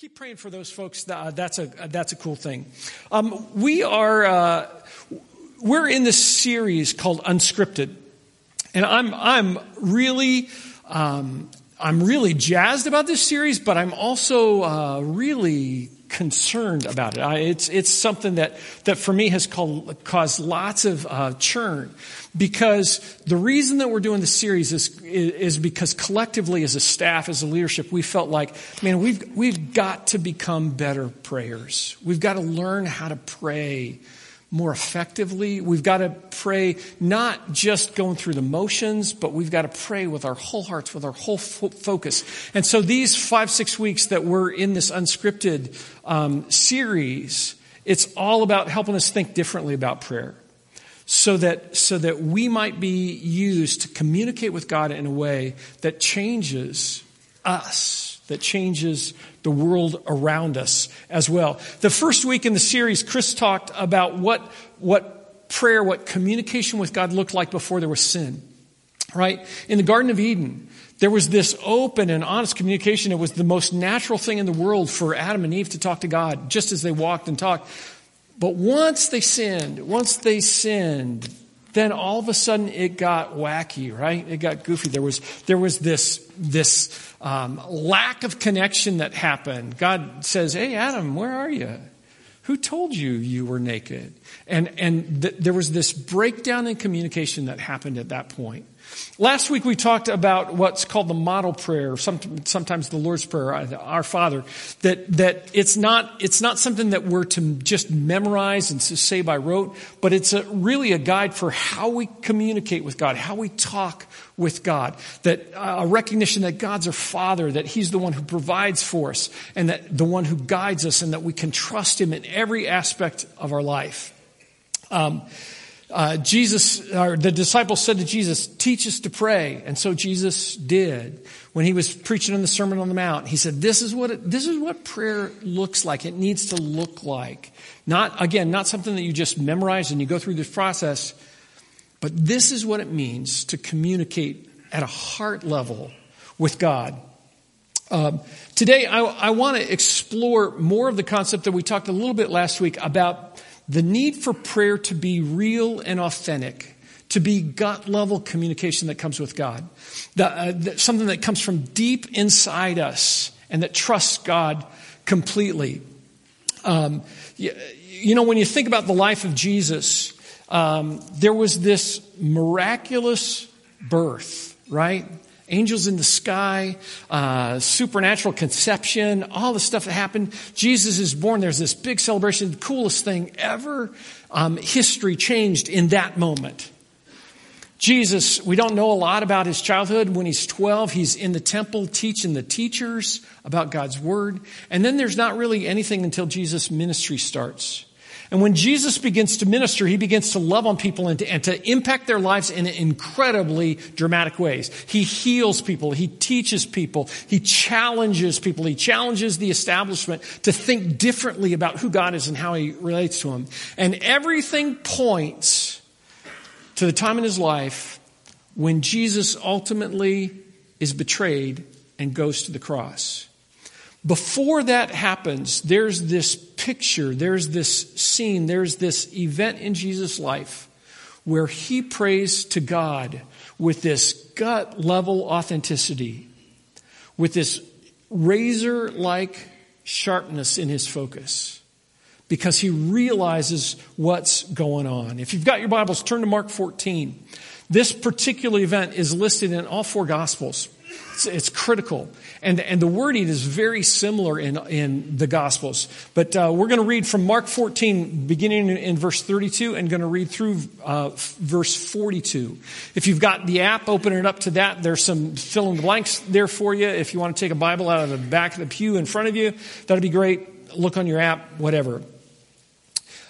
Keep praying for those folks. Uh, that's a that's a cool thing. Um, we are uh, we're in this series called Unscripted, and I'm I'm really um, I'm really jazzed about this series, but I'm also uh, really concerned about it. I, it's, it's something that, that for me has called, caused lots of uh, churn because the reason that we're doing this series is, is because collectively as a staff, as a leadership, we felt like, man, we've, we've got to become better prayers. We've got to learn how to pray more effectively. We've got to pray not just going through the motions, but we've got to pray with our whole hearts, with our whole fo- focus. And so these five, six weeks that we're in this unscripted um, series, it's all about helping us think differently about prayer. So that, so that we might be used to communicate with God in a way that changes us that changes the world around us as well. The first week in the series, Chris talked about what, what prayer, what communication with God looked like before there was sin. Right? In the Garden of Eden, there was this open and honest communication. It was the most natural thing in the world for Adam and Eve to talk to God just as they walked and talked. But once they sinned, once they sinned, then all of a sudden it got wacky, right? It got goofy. There was, there was this, this um, lack of connection that happened. God says, Hey, Adam, where are you? Who told you you were naked? And, and th- there was this breakdown in communication that happened at that point. Last week we talked about what's called the model prayer, sometimes the Lord's Prayer, uh, our Father, that, that it's not, it's not something that we're to just memorize and say by rote, but it's a, really a guide for how we communicate with God, how we talk with God, that uh, a recognition that God's our Father, that He's the one who provides for us, and that the one who guides us, and that we can trust Him in every aspect of our life. Um, uh, Jesus, or the disciples said to Jesus, teach us to pray. And so Jesus did. When he was preaching in the Sermon on the Mount, he said, this is what, it, this is what prayer looks like. It needs to look like. Not, again, not something that you just memorize and you go through this process, but this is what it means to communicate at a heart level with God. Um, today, I, I want to explore more of the concept that we talked a little bit last week about the need for prayer to be real and authentic, to be gut level communication that comes with God, the, uh, the, something that comes from deep inside us and that trusts God completely. Um, you, you, know, when you think about the life of Jesus, um, there was this miraculous birth, right? Angels in the sky, uh, supernatural conception, all the stuff that happened. Jesus is born. There's this big celebration, the coolest thing ever. Um, history changed in that moment. Jesus, we don't know a lot about his childhood. When he's 12, he's in the temple teaching the teachers about God's word. And then there's not really anything until Jesus' ministry starts. And when Jesus begins to minister, he begins to love on people and to, and to, impact their lives in incredibly dramatic ways. He heals people. He teaches people. He challenges people. He challenges the establishment to think differently about who God is and how he relates to them. And everything points to the time in his life when Jesus ultimately is betrayed and goes to the cross. Before that happens, there's this picture, there's this scene, there's this event in Jesus' life where he prays to God with this gut level authenticity, with this razor like sharpness in his focus, because he realizes what's going on. If you've got your Bibles, turn to Mark 14. This particular event is listed in all four Gospels. It's, it's, critical. And, and the wording is very similar in, in the Gospels. But uh, we're going to read from Mark 14, beginning in, in verse 32, and going to read through uh, verse 42. If you've got the app, open it up to that. There's some fill in the blanks there for you. If you want to take a Bible out of the back of the pew in front of you, that'd be great. Look on your app, whatever.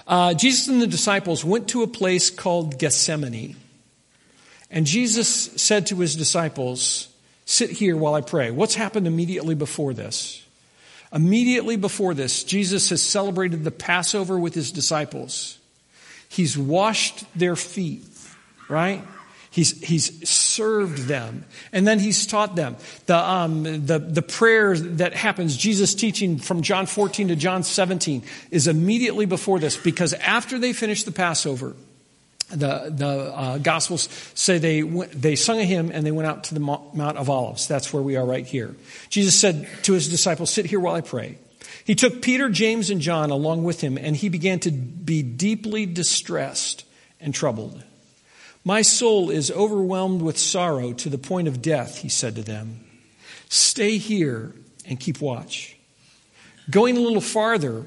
Uh, Jesus and the disciples went to a place called Gethsemane. And Jesus said to his disciples, Sit here while I pray. What's happened immediately before this? Immediately before this, Jesus has celebrated the Passover with his disciples. He's washed their feet, right? He's, he's served them. And then he's taught them. The, um, the, the prayer that happens, Jesus teaching from John 14 to John 17, is immediately before this because after they finish the Passover, the, the uh, Gospels say they, went, they sung a hymn and they went out to the Mount of Olives. That's where we are right here. Jesus said to his disciples, Sit here while I pray. He took Peter, James, and John along with him, and he began to be deeply distressed and troubled. My soul is overwhelmed with sorrow to the point of death, he said to them. Stay here and keep watch. Going a little farther,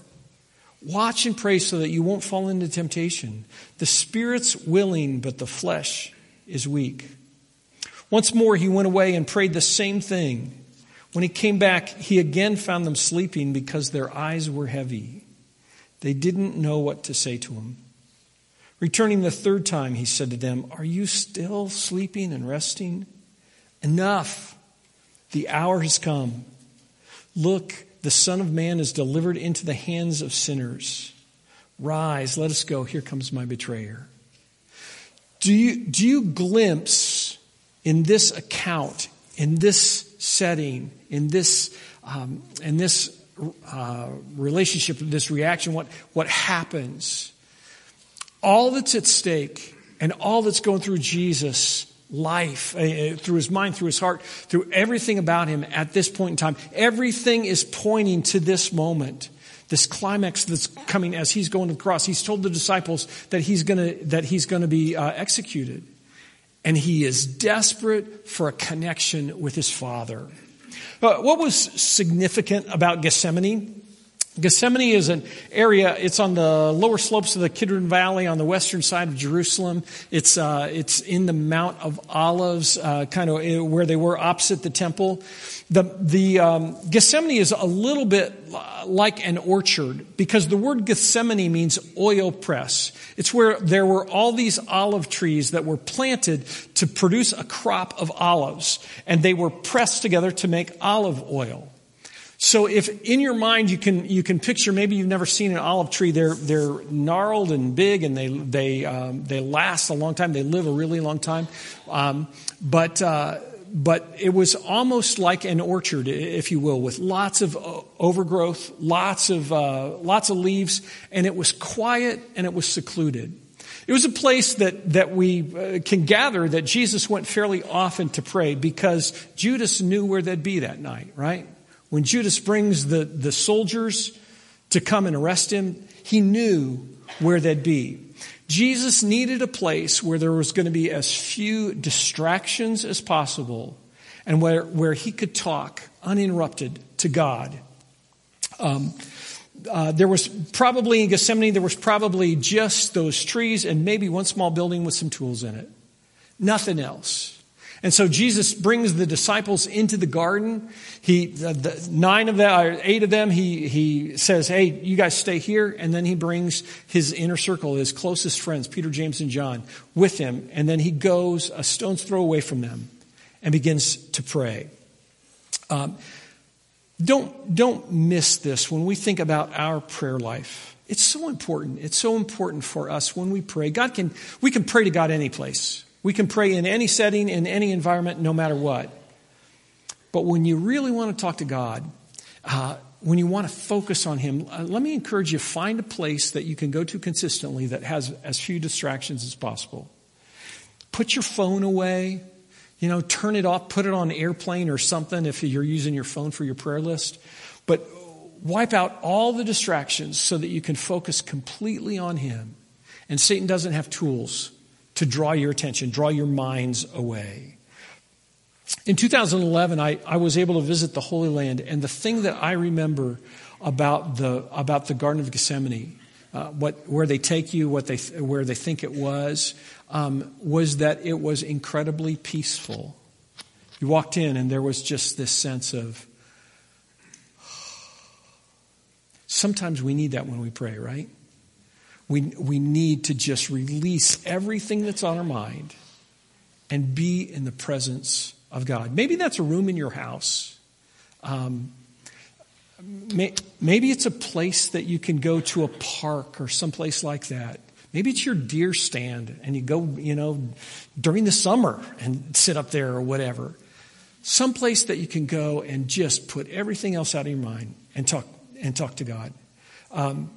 Watch and pray so that you won't fall into temptation. The spirit's willing, but the flesh is weak. Once more, he went away and prayed the same thing. When he came back, he again found them sleeping because their eyes were heavy. They didn't know what to say to him. Returning the third time, he said to them, Are you still sleeping and resting? Enough. The hour has come. Look, the Son of Man is delivered into the hands of sinners. Rise, let us go. Here comes my betrayer. Do you, do you glimpse in this account, in this setting, in this, um, in this uh, relationship, this reaction, what, what happens? all that's at stake and all that's going through Jesus' life, uh, through his mind, through his heart, through everything about him at this point in time, everything is pointing to this moment. This climax that's coming as he's going to the cross. He's told the disciples that he's going to, that he's going to be uh, executed. And he is desperate for a connection with his father. But what was significant about Gethsemane Gethsemane is an area, it's on the lower slopes of the Kidron Valley on the western side of Jerusalem. It's, uh, it's in the Mount of Olives, uh, kind of eh, where they were opposite the temple. The, the um, Gethsemane is a little bit like an orchard because the word Gethsemane means oil press. It's where there were all these olive trees that were planted to produce a crop of olives, and they were pressed together to make olive oil. So if in your mind you can you can picture maybe you've never seen an olive tree they're they're gnarled and big and they they um, they last a long time they live a really long time um, but uh, but it was almost like an orchard if you will with lots of uh, overgrowth lots of uh, lots of leaves and it was quiet and it was secluded. It was a place that, that we uh, can gather that Jesus went fairly often to pray because Judas knew where they'd be that night, right? When Judas brings the, the soldiers to come and arrest him, he knew where they'd be. Jesus needed a place where there was going to be as few distractions as possible and where, where he could talk uninterrupted to God. Um, uh, there was probably in Gethsemane, there was probably just those trees and maybe one small building with some tools in it. Nothing else. And so Jesus brings the disciples into the garden. He, the, the, nine of them, eight of them, he, he says, Hey, you guys stay here. And then he brings his inner circle, his closest friends, Peter, James, and John, with him. And then he goes a stone's throw away from them and begins to pray. Um, don't, don't miss this when we think about our prayer life. It's so important. It's so important for us when we pray. God can, we can pray to God any place. We can pray in any setting, in any environment, no matter what. But when you really want to talk to God, uh, when you want to focus on Him, uh, let me encourage you find a place that you can go to consistently that has as few distractions as possible. Put your phone away. You know, turn it off, put it on airplane or something if you're using your phone for your prayer list. But wipe out all the distractions so that you can focus completely on Him. And Satan doesn't have tools to draw your attention, draw your minds away. In 2011, I, I was able to visit the Holy Land, and the thing that I remember about the, about the Garden of Gethsemane uh, what, where they take you, what they, where they think it was, um, was that it was incredibly peaceful. You walked in and there was just this sense of, sometimes we need that when we pray, right? We, we need to just release everything that's on our mind and be in the presence of God. Maybe that's a room in your house. Um, may, maybe it's a place that you can go to a park or someplace like that. Maybe it's your deer stand and you go, you know, during the summer and sit up there or whatever. Someplace that you can go and just put everything else out of your mind and talk and talk to God. Um,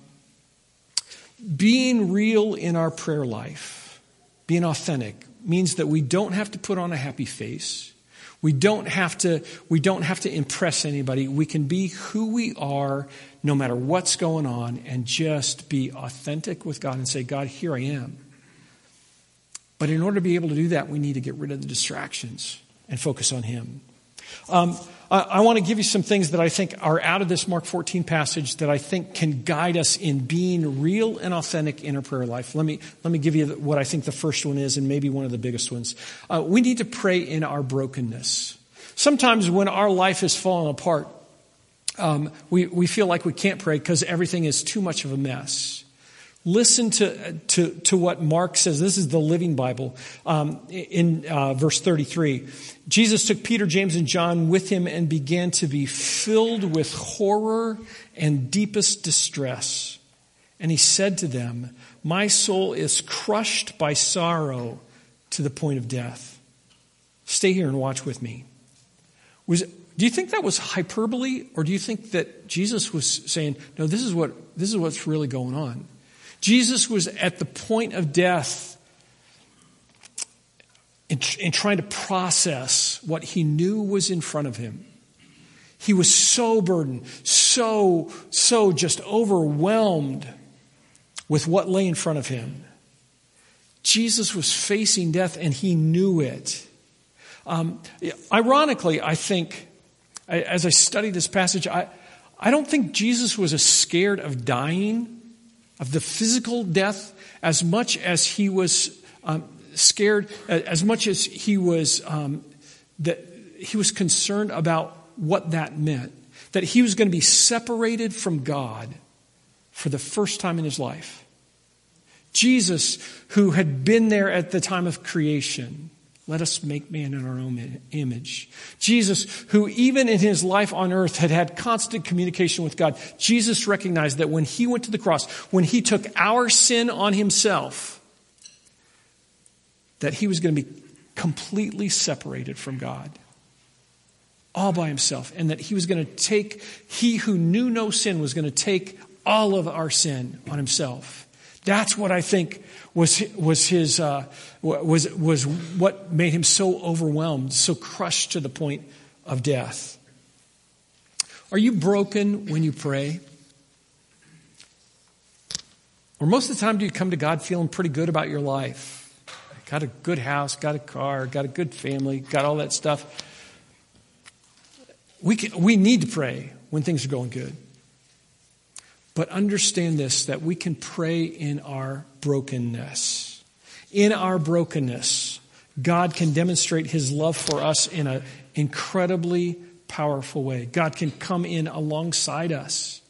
being real in our prayer life, being authentic, means that we don't have to put on a happy face. We don't have to, we don't have to impress anybody. We can be who we are no matter what's going on and just be authentic with God and say, God, here I am. But in order to be able to do that, we need to get rid of the distractions and focus on Him. Um, I, want to give you some things that I think are out of this Mark 14 passage that I think can guide us in being real and authentic in our prayer life. Let me, let me give you what I think the first one is and maybe one of the biggest ones. Uh, we need to pray in our brokenness. Sometimes when our life is falling apart, um, we, we feel like we can't pray because everything is too much of a mess. Listen to, to, to what Mark says. This is the Living Bible um, in uh, verse 33. Jesus took Peter, James, and John with him and began to be filled with horror and deepest distress. And he said to them, My soul is crushed by sorrow to the point of death. Stay here and watch with me. Was, do you think that was hyperbole, or do you think that Jesus was saying, No, this is, what, this is what's really going on? Jesus was at the point of death in, in, trying to process what he knew was in front of him. He was so burdened, so, so just overwhelmed with what lay in front of him. Jesus was facing death and he knew it. Um, ironically, I think, as I study this passage, I, I don't think Jesus was as scared of dying of the physical death as much as he was um, scared, as much as he was um, that he was concerned about what that meant, that he was going to be separated from God for the first time in his life. Jesus, who had been there at the time of creation, let us make man in our own image. Jesus, who even in his life on earth had had constant communication with God, Jesus recognized that when he went to the cross, when he took our sin on himself, that he was going to be completely separated from God. All by himself. And that he was going to take, he who knew no sin was going to take all of our sin on himself. That's what I think was, was his, uh, was, was what made him so overwhelmed, so crushed to the point of death. Are you broken when you pray? Or most of the time, do you come to God feeling pretty good about your life? Got a good house, got a car, got a good family, got all that stuff. We, can, we need to pray when things are going good. But understand this that we can pray in our brokenness. In our brokenness, God can demonstrate his love for us in an incredibly powerful way. God can come in alongside us.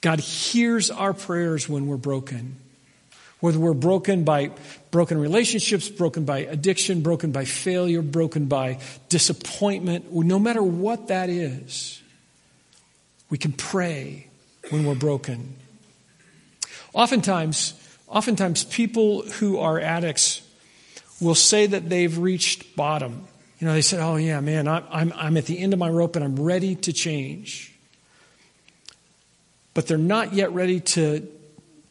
God hears our prayers when we're broken. Whether we're broken by broken relationships, broken by addiction, broken by failure, broken by disappointment, no matter what that is, we can pray when we're broken. Oftentimes, oftentimes people who are addicts will say that they've reached bottom. You know, they say, oh yeah, man, I'm, I'm, I'm at the end of my rope and I'm ready to change. But they're not yet ready to,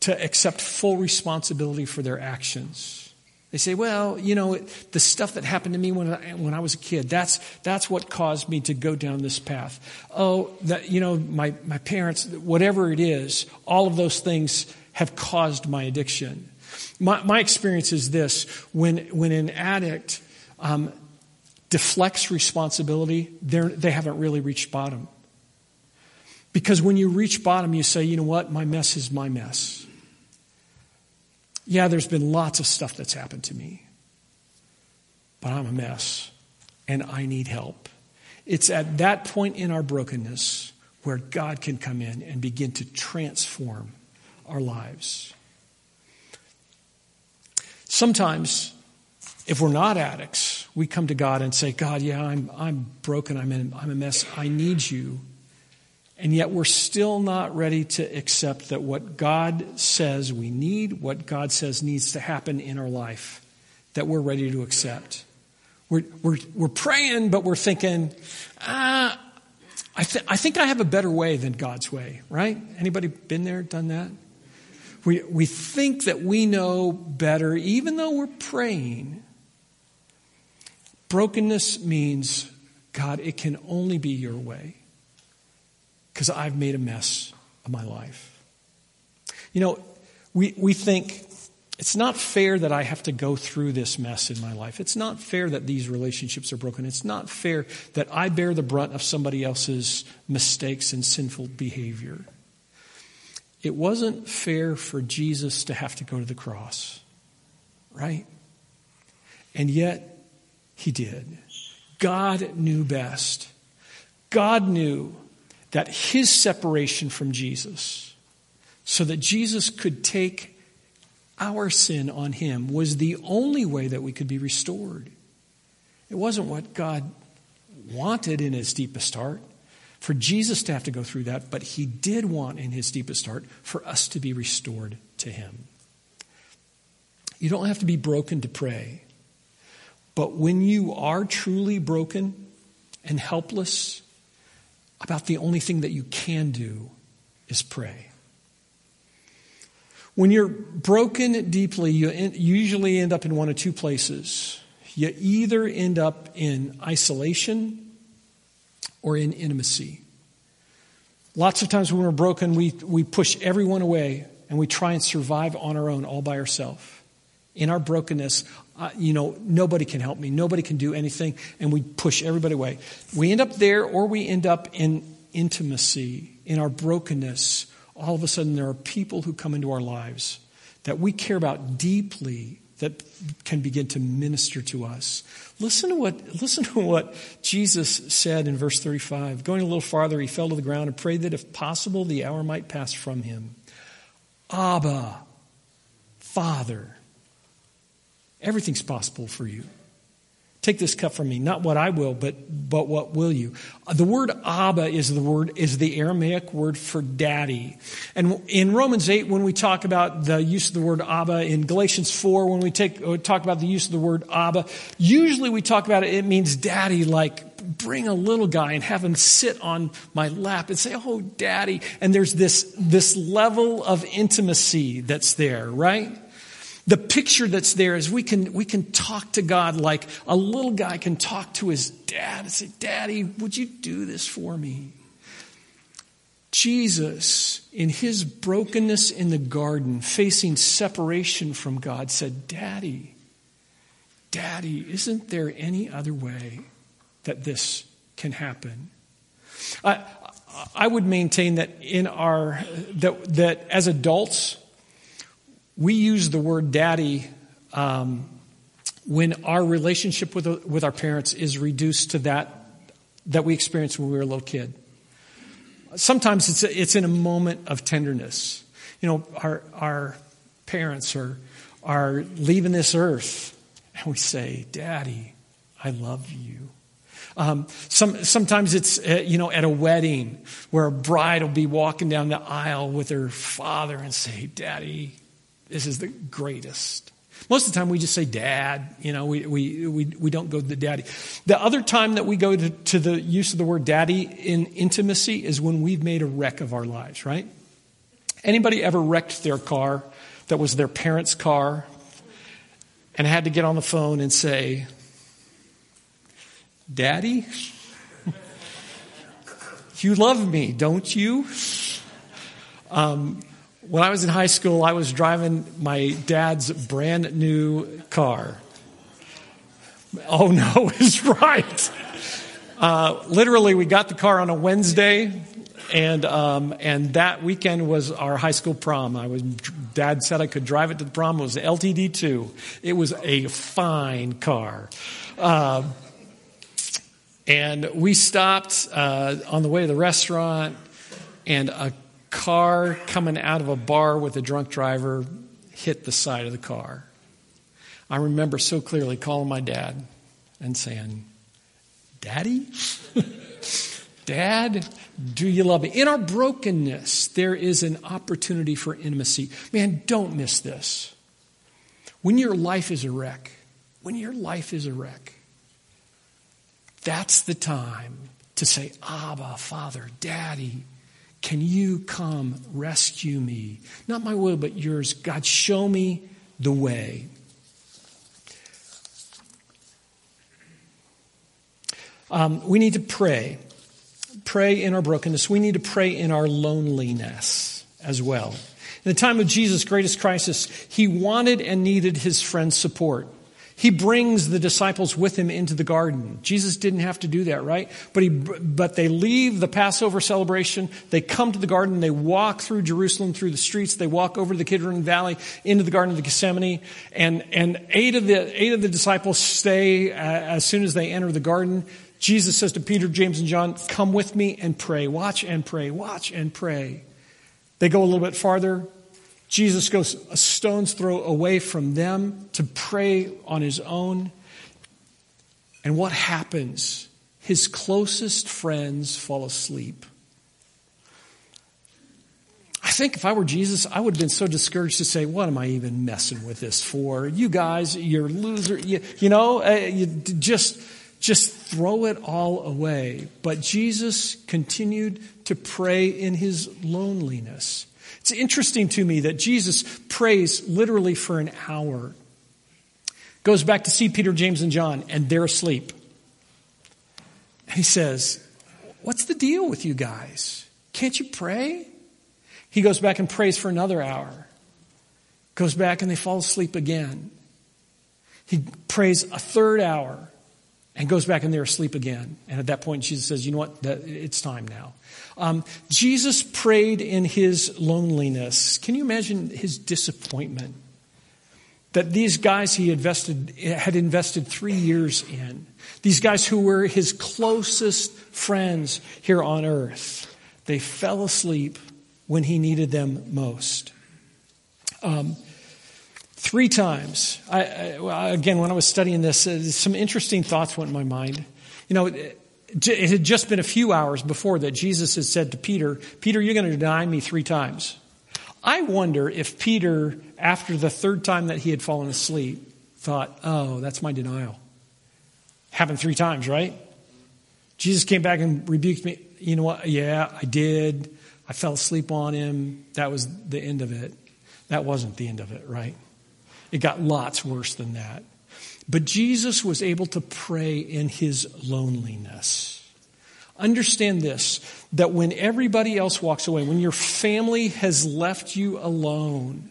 to accept full responsibility for their actions. They say, well, you know, the stuff that happened to me when I, when I was a kid, that's, that's what caused me to go down this path. Oh, that, you know, my, my parents, whatever it is, all of those things have caused my addiction. My, my experience is this when, when an addict um, deflects responsibility, they haven't really reached bottom. Because when you reach bottom, you say, you know what, my mess is my mess. Yeah, there's been lots of stuff that's happened to me, but I'm a mess and I need help. It's at that point in our brokenness where God can come in and begin to transform our lives. Sometimes, if we're not addicts, we come to God and say, God, yeah, I'm, I'm broken. I'm, in, I'm a mess. I need you. And yet we're still not ready to accept that what God says we need, what God says needs to happen in our life, that we're ready to accept. We're, we're, we're praying, but we're thinking, ah, I, th- I think I have a better way than God's way, right? Anybody been there, done that? We, we think that we know better, even though we're praying. Brokenness means, God, it can only be your way because I've made a mess of my life. You know, we, we think it's not fair that I have to go through this mess in my life. It's not fair that these relationships are broken. It's not fair that I bear the brunt of somebody else's mistakes and sinful behavior. It wasn't fair for Jesus to have to go to the cross, right? And yet, he did. God knew best. God knew that his separation from Jesus, so that Jesus could take our sin on him, was the only way that we could be restored. It wasn't what God wanted in his deepest heart for Jesus to have to go through that, but he did want in his deepest heart for us to be restored to him. You don't have to be broken to pray. But when you are truly broken and helpless about the only thing that you can do is pray. When you're broken deeply, you usually end up in one of two places. You either end up in isolation or in intimacy. Lots of times when we're broken, we, we push everyone away and we try and survive on our own, all by ourselves. In our brokenness, uh, you know, nobody can help me, nobody can do anything, and we push everybody away. We end up there, or we end up in intimacy, in our brokenness. All of a sudden, there are people who come into our lives that we care about deeply that can begin to minister to us. Listen to what, listen to what Jesus said in verse 35. Going a little farther, he fell to the ground and prayed that if possible, the hour might pass from him. Abba, Father, Everything's possible for you. Take this cup from me, not what I will, but, but what will you? The word Abba is the word, is the Aramaic word for daddy. And in Romans 8, when we talk about the use of the word Abba, in Galatians 4, when we take, uh, talk about the use of the word Abba, usually we talk about it, it means daddy, like bring a little guy and have him sit on my lap and say, Oh, daddy. And there's this, this level of intimacy that's there, right? The picture that's there is we can, we can talk to God like a little guy can talk to his dad and say, Daddy, would you do this for me? Jesus, in his brokenness in the garden, facing separation from God, said, Daddy, Daddy, isn't there any other way that this can happen? I, I would maintain that in our, that, that as adults, we use the word daddy um, when our relationship with, with our parents is reduced to that that we experienced when we were a little kid. Sometimes it's, a, it's in a moment of tenderness. You know, our, our parents are, are leaving this earth, and we say, Daddy, I love you. Um, some, sometimes it's, uh, you know, at a wedding where a bride will be walking down the aisle with her father and say, Daddy, this is the greatest. Most of the time we just say dad, you know, we, we, we, we don't go to the daddy. The other time that we go to, to the use of the word daddy in intimacy is when we've made a wreck of our lives, right? Anybody ever wrecked their car that was their parents' car and had to get on the phone and say, Daddy, you love me, don't you? Um, when I was in high school, I was driving my dad's brand new car. Oh no, is right. Uh, literally, we got the car on a Wednesday, and um, and that weekend was our high school prom. I was Dad said I could drive it to the prom. It was the LTD two. It was a fine car. Uh, and we stopped uh, on the way to the restaurant, and a car coming out of a bar with a drunk driver hit the side of the car. I remember so clearly calling my dad and saying, Daddy? Dad, do you love me? In our brokenness, there is an opportunity for intimacy. Man, don't miss this. When your life is a wreck, when your life is a wreck, that's the time to say, Abba, Father, Daddy, can you come rescue me? Not my will, but yours. God, show me the way. Um, we need to pray. Pray in our brokenness. We need to pray in our loneliness as well. In the time of Jesus' greatest crisis, he wanted and needed his friends' support. He brings the disciples with him into the garden. Jesus didn't have to do that, right? But, he, but they leave the Passover celebration. They come to the garden. They walk through Jerusalem, through the streets. They walk over the Kidron Valley into the Garden of the Gethsemane. And, and eight, of the, eight of the disciples stay uh, as soon as they enter the garden. Jesus says to Peter, James, and John, Come with me and pray. Watch and pray. Watch and pray. They go a little bit farther. Jesus goes a stone's throw away from them to pray on his own. And what happens? His closest friends fall asleep. I think if I were Jesus, I would have been so discouraged to say, What am I even messing with this for? You guys, you're loser. You, you know, uh, you just, just throw it all away. But Jesus continued to pray in his loneliness. It's interesting to me that Jesus prays literally for an hour. Goes back to see Peter, James, and John, and they're asleep. And he says, What's the deal with you guys? Can't you pray? He goes back and prays for another hour. Goes back and they fall asleep again. He prays a third hour and goes back and they're asleep again. And at that point, Jesus says, You know what? It's time now. Um, Jesus prayed in his loneliness. Can you imagine his disappointment? That these guys he invested, had invested three years in, these guys who were his closest friends here on earth, they fell asleep when he needed them most. Um, three times, I, I, again, when I was studying this, uh, some interesting thoughts went in my mind. You know, it had just been a few hours before that Jesus had said to Peter, Peter, you're going to deny me three times. I wonder if Peter, after the third time that he had fallen asleep, thought, oh, that's my denial. Happened three times, right? Jesus came back and rebuked me. You know what? Yeah, I did. I fell asleep on him. That was the end of it. That wasn't the end of it, right? It got lots worse than that. But Jesus was able to pray in his loneliness. Understand this that when everybody else walks away, when your family has left you alone,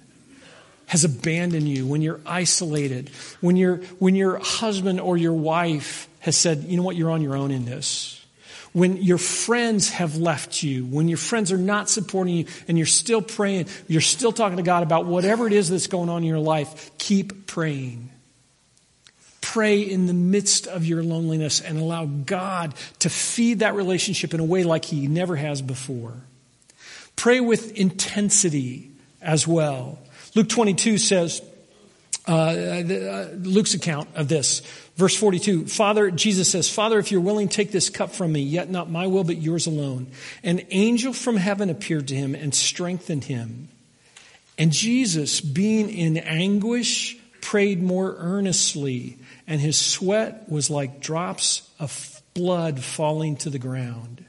has abandoned you, when you're isolated, when, you when your husband or your wife has said, you know what, you're on your own in this. When your friends have left you, when your friends are not supporting you, and you're still praying, you're still talking to God about whatever it is that's going on in your life, keep praying pray in the midst of your loneliness and allow God to feed that relationship in a way like He never has before. Pray with intensity as well. Luke 22 says, uh, uh, Luke's account of this, verse 42, Father, Jesus says, Father, if you're willing, take this cup from me, yet not my will, but yours alone. An angel from heaven appeared to him and strengthened him. And Jesus, being in anguish, prayed more earnestly and his sweat was like drops of blood falling to the ground.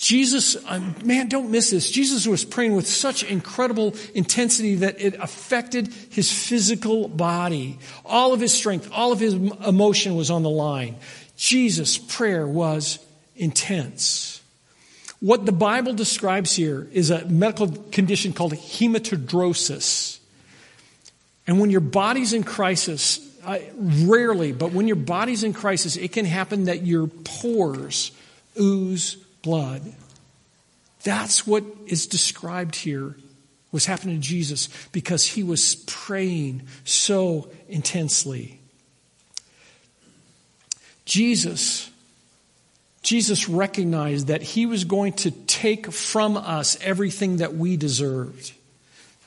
Jesus, um, man, don't miss this. Jesus was praying with such incredible intensity that it affected his physical body. All of his strength, all of his emotion was on the line. Jesus' prayer was intense. What the Bible describes here is a medical condition called hematidrosis. And when your body's in crisis, rarely, but when your body's in crisis, it can happen that your pores ooze blood. That's what is described here was happening to Jesus because he was praying so intensely. Jesus, Jesus recognized that he was going to take from us everything that we deserved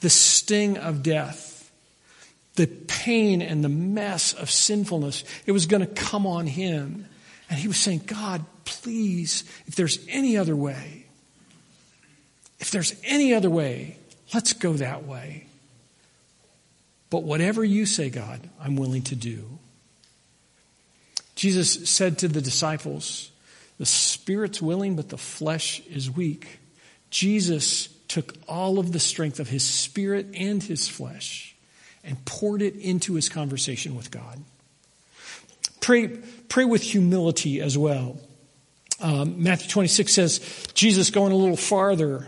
the sting of death, the pain and the mess of sinfulness. It was going to come on him. And he was saying, God, please, if there's any other way, if there's any other way, let's go that way. But whatever you say, God, I'm willing to do. Jesus said to the disciples, The spirit's willing, but the flesh is weak. Jesus took all of the strength of his spirit and his flesh and poured it into his conversation with God. Pray, pray with humility as well. Um, Matthew 26 says, Jesus going a little farther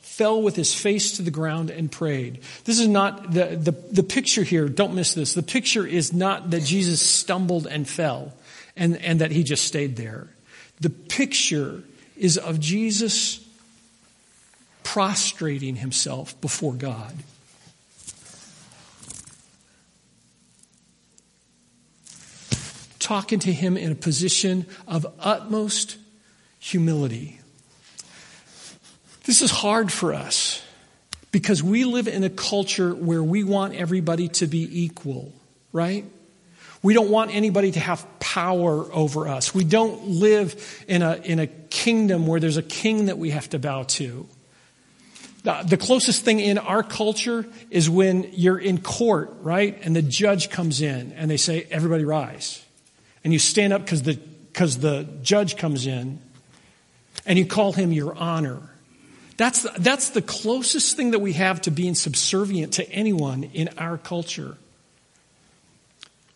fell with his face to the ground and prayed. This is not the, the, the picture here, don't miss this. The picture is not that Jesus stumbled and fell and, and that he just stayed there. The picture is of Jesus prostrating himself before God. Talking to him in a position of utmost humility. This is hard for us because we live in a culture where we want everybody to be equal, right? We don't want anybody to have power over us. We don't live in a, in a kingdom where there's a king that we have to bow to. The closest thing in our culture is when you're in court, right? And the judge comes in and they say, everybody rise. And you stand up because the, because the judge comes in and you call him your honor. That's, that's the closest thing that we have to being subservient to anyone in our culture.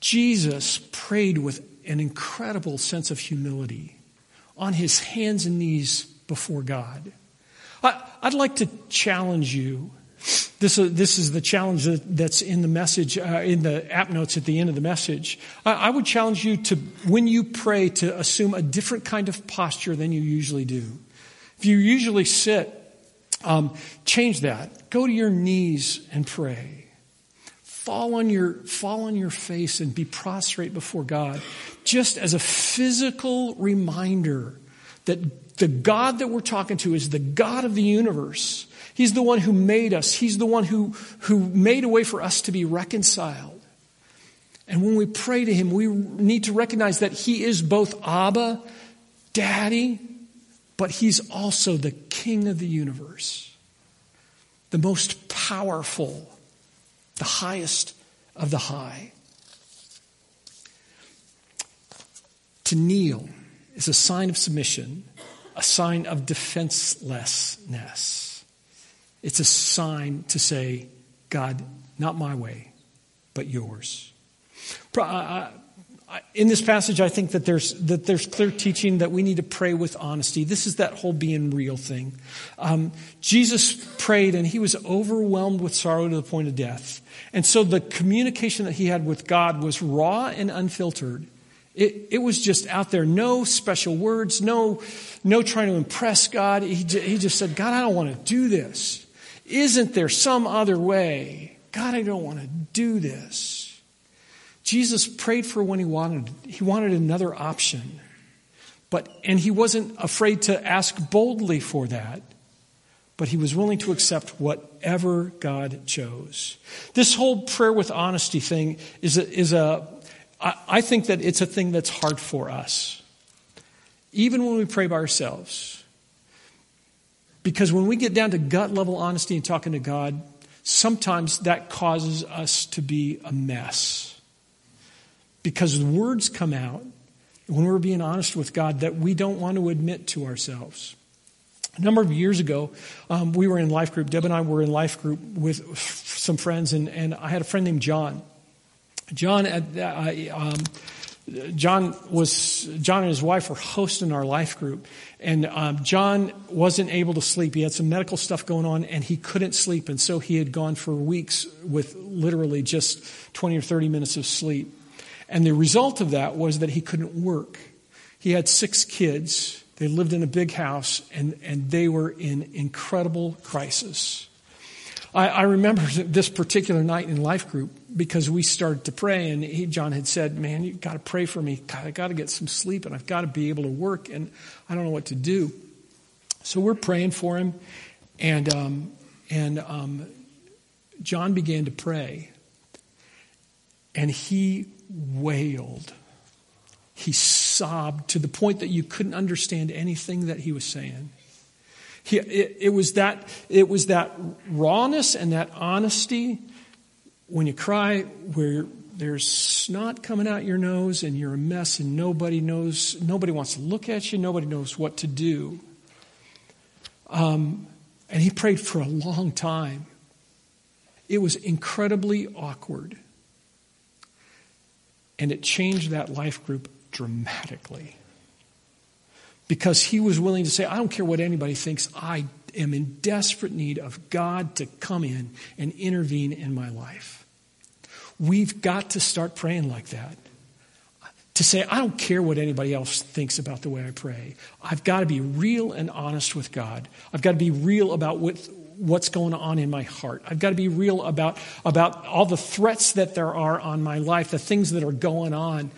Jesus prayed with an incredible sense of humility on his hands and knees before God. I, would like to challenge you. This, uh, this is the challenge that's in the message, uh, in the app notes at the end of the message. I, I would challenge you to, when you pray, to assume a different kind of posture than you usually do. If you usually sit, um, change that. Go to your knees and pray. Fall on your, fall on your face and be prostrate before God, just as a physical reminder that the God that we're talking to is the God of the universe. He's the one who made us. He's the one who, who made a way for us to be reconciled. And when we pray to Him, we need to recognize that He is both Abba, Daddy, but He's also the King of the universe, the most powerful, the highest of the high. To kneel is a sign of submission a sign of defenselessness. It's a sign to say, God, not my way, but yours. In this passage, I think that there's, that there's clear teaching that we need to pray with honesty. This is that whole being real thing. Um, Jesus prayed and he was overwhelmed with sorrow to the point of death. And so the communication that he had with God was raw and unfiltered. It, it was just out there. No special words, no, no trying to impress God. He, he just said, God, I don't want to do this. Isn't there some other way? God, I don't want to do this. Jesus prayed for when he wanted. He wanted another option. But, and he wasn't afraid to ask boldly for that, but he was willing to accept whatever God chose. This whole prayer with honesty thing is a, is a I, think that it's a thing that's hard for us, even when we pray by ourselves. Because when we get down to gut level honesty and talking to God, sometimes that causes us to be a mess. Because the words come out when we're being honest with God that we don't want to admit to ourselves. A number of years ago, um, we were in life group. Deb and I were in life group with some friends, and, and I had a friend named John. John, uh, um, John was John and his wife were hosting our life group, and um, John wasn't able to sleep. He had some medical stuff going on, and he couldn't sleep, and so he had gone for weeks with literally just twenty or thirty minutes of sleep. And the result of that was that he couldn't work. He had six kids They lived in a big house and, and they were in incredible crisis. I, I remember this particular night in life group because we started to pray and he, John had said, man, you got to pray for me. God, I got to get some sleep and I've got to be able to work and I don't know what to do. So we're praying for him and, um, and, um, John began to pray and he wailed. He sobbed to the point that you couldn't understand anything that he was saying. He, it, it, was that, it was that rawness and that honesty when you cry where there's snot coming out your nose and you're a mess and nobody knows, nobody wants to look at you, nobody knows what to do. Um, and he prayed for a long time. It was incredibly awkward. And it changed that life group dramatically because he was willing to say, I don't care what anybody thinks, I am in desperate need of God to come in and intervene in my life. We've got to start praying like that. To say, I don't care what anybody else thinks about the way I pray. I've got to be real and honest with God. I've got to be real about what, what's going on in my heart. I've got to be real about, about all the threats that there are on my life, the things that are going on. And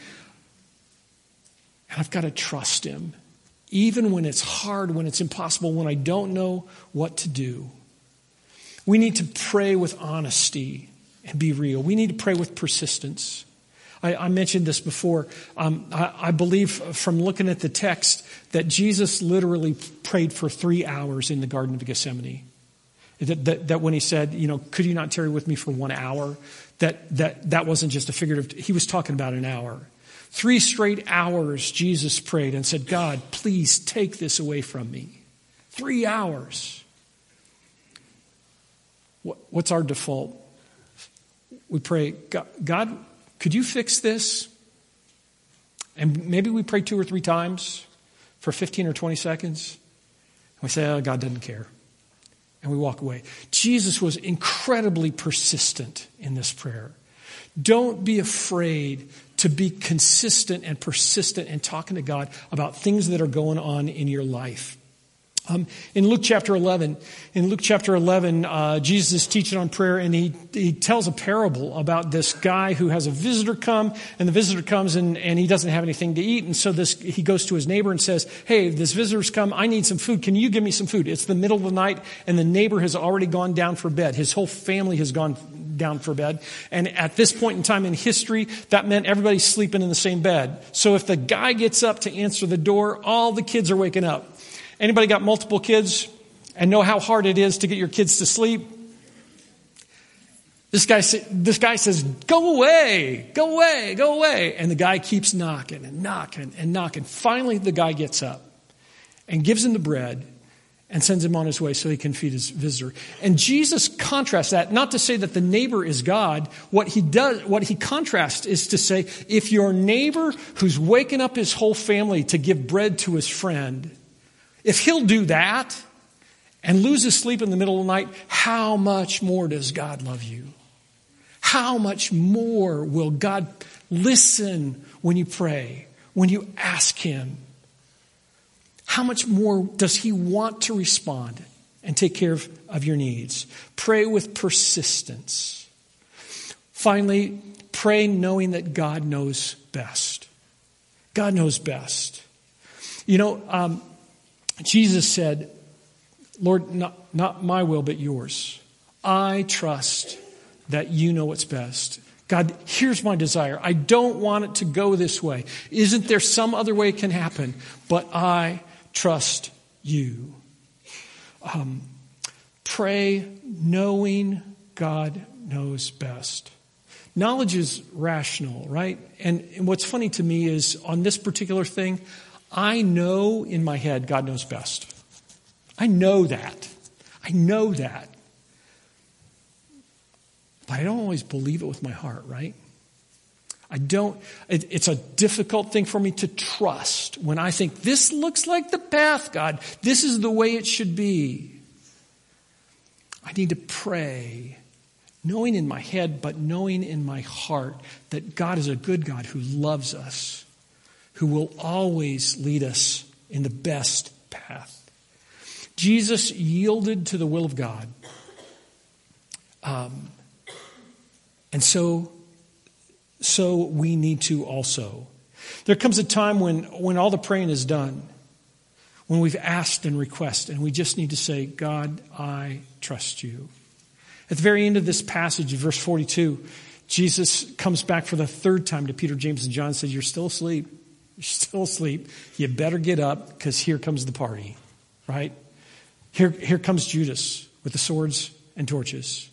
I've got to trust Him even when it's hard, when it's impossible, when I don't know what to do. We need to pray with honesty and be real. We need to pray with persistence. I, I mentioned this before. Um, I, I believe from looking at the text that Jesus literally prayed for three hours in the Garden of Gethsemane. That, that, that, when he said, you know, could you not tarry with me for one hour? That, that, that wasn't just a figurative, he was talking about an hour. Three straight hours, Jesus prayed and said, God, please take this away from me. Three hours. What's our default? We pray, God, could you fix this? And maybe we pray two or three times for 15 or 20 seconds. And we say, oh, God doesn't care. And we walk away. Jesus was incredibly persistent in this prayer. Don't be afraid to be consistent and persistent in talking to God about things that are going on in your life. Um, in Luke chapter 11, in Luke chapter 11, uh, Jesus is teaching on prayer and he, he tells a parable about this guy who has a visitor come and the visitor comes and, and he doesn't have anything to eat. And so this, he goes to his neighbor and says, Hey, this visitor's come. I need some food. Can you give me some food? It's the middle of the night and the neighbor has already gone down for bed. His whole family has gone down for bed. And at this point in time in history, that meant everybody's sleeping in the same bed. So if the guy gets up to answer the door, all the kids are waking up. Anybody got multiple kids and know how hard it is to get your kids to sleep? This guy, this guy says, go away, go away, go away. And the guy keeps knocking and knocking and knocking. Finally, the guy gets up and gives him the bread and sends him on his way so he can feed his visitor. And Jesus contrasts that, not to say that the neighbor is God. What he does, what he contrasts is to say, if your neighbor who's waking up his whole family to give bread to his friend, if he'll do that and lose his sleep in the middle of the night, how much more does God love you? How much more will God listen when you pray, when you ask him? How much more does he want to respond and take care of, of your needs? Pray with persistence. Finally, pray knowing that God knows best. God knows best. You know, um, Jesus said, Lord, not, not my will, but yours. I trust that you know what's best. God, here's my desire. I don't want it to go this way. Isn't there some other way it can happen? But I trust you. Um, pray knowing God knows best. Knowledge is rational, right? And, and what's funny to me is on this particular thing, I know in my head God knows best. I know that. I know that. But I don't always believe it with my heart, right? I don't, it, it's a difficult thing for me to trust when I think this looks like the path, God. This is the way it should be. I need to pray, knowing in my head, but knowing in my heart that God is a good God who loves us who will always lead us in the best path. Jesus yielded to the will of God. Um, and so, so we need to also. There comes a time when, when all the praying is done, when we've asked and requested, and we just need to say, God, I trust you. At the very end of this passage, verse 42, Jesus comes back for the third time to Peter, James, and John and says, You're still asleep. You're still asleep. You better get up because here comes the party, right? Here, here comes Judas with the swords and torches.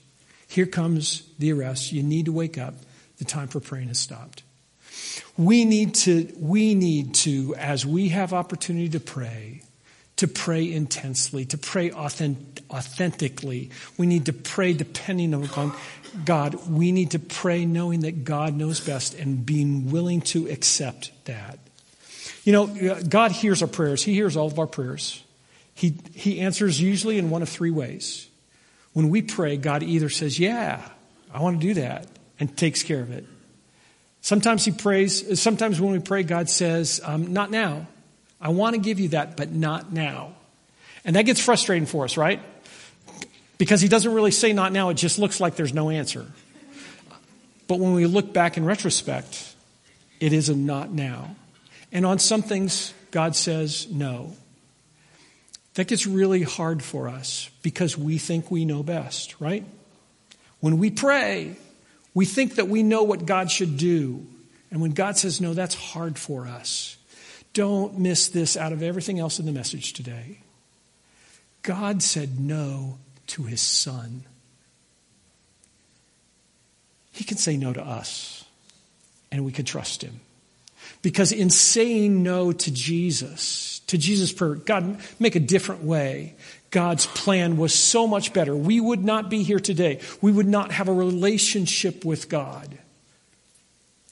Here comes the arrest. You need to wake up. The time for praying has stopped. We need to, we need to, as we have opportunity to pray, to pray intensely, to pray authentically. We need to pray depending on God. We need to pray knowing that God knows best and being willing to accept that. You know, God hears our prayers. He hears all of our prayers. He, he answers usually in one of three ways. When we pray, God either says, Yeah, I want to do that, and takes care of it. Sometimes He prays, sometimes when we pray, God says, um, Not now. I want to give you that, but not now. And that gets frustrating for us, right? Because he doesn't really say not now, it just looks like there's no answer. But when we look back in retrospect, it is a not now. And on some things, God says no. That gets really hard for us because we think we know best, right? When we pray, we think that we know what God should do. And when God says no, that's hard for us. Don't miss this out of everything else in the message today. God said no to his son. He can say no to us, and we can trust him. Because in saying no to Jesus, to Jesus' prayer, God, make a different way. God's plan was so much better. We would not be here today. We would not have a relationship with God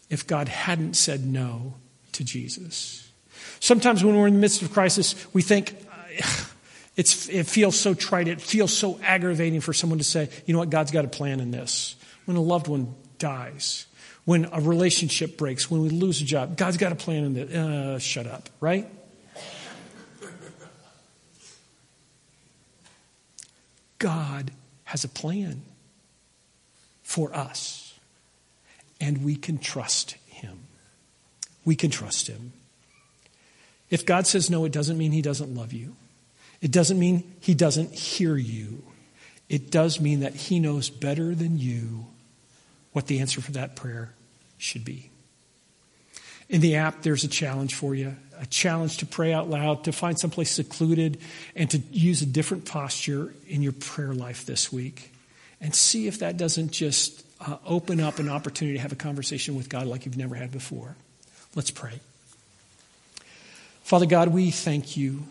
if God hadn't said no to Jesus. Sometimes when we're in the midst of crisis, we think, it feels so trite, it feels so aggravating for someone to say, you know what, God's got a plan in this. When a loved one dies, when a relationship breaks, when we lose a job, God's got a plan in this. Uh, shut up, right? God has a plan for us, and we can trust Him. We can trust Him. If God says no, it doesn't mean He doesn't love you. It doesn't mean He doesn't hear you. It does mean that He knows better than you what the answer for that prayer should be. In the app, there's a challenge for you a challenge to pray out loud, to find someplace secluded, and to use a different posture in your prayer life this week. And see if that doesn't just uh, open up an opportunity to have a conversation with God like you've never had before. Let's pray. Father God, we thank you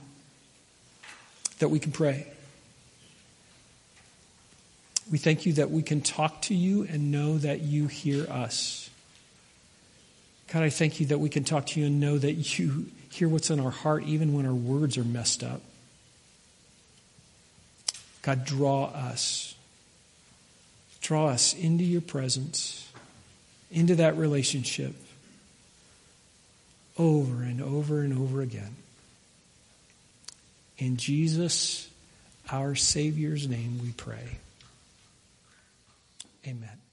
that we can pray. We thank you that we can talk to you and know that you hear us. God, I thank you that we can talk to you and know that you hear what's in our heart even when our words are messed up. God, draw us. Draw us into your presence, into that relationship over and over and over again. In Jesus, our Savior's name, we pray. Amen.